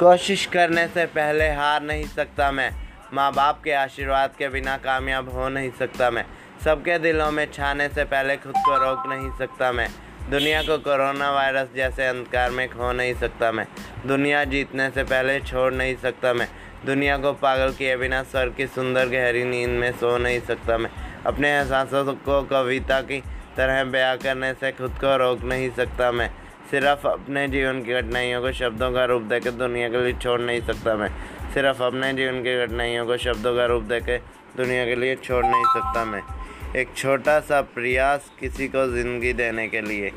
कोशिश करने से पहले हार नहीं सकता मैं। माँ बाप के आशीर्वाद के बिना कामयाब हो नहीं सकता मैं। सबके दिलों में छाने से पहले खुद को रोक नहीं सकता मैं। दुनिया को कोरोना वायरस जैसे अंधकार में खो नहीं सकता मैं। दुनिया जीतने से पहले छोड़ नहीं सकता मैं। दुनिया को पागल किए बिना स्वर की सुंदर गहरी नींद में सो नहीं सकता मैं। अपने एहसासों को कविता की तरह बयां करने से खुद को रोक नहीं सकता मैं। सिर्फ़ अपने जीवन की कठिनाइयों को शब्दों का रूप देकर दुनिया के लिए छोड़ नहीं सकता मैं। सिर्फ़ अपने जीवन की कठिनाइयों को शब्दों का रूप देकर दुनिया के लिए छोड़ नहीं सकता मैं। एक छोटा सा प्रयास किसी को ज़िंदगी देने के लिए।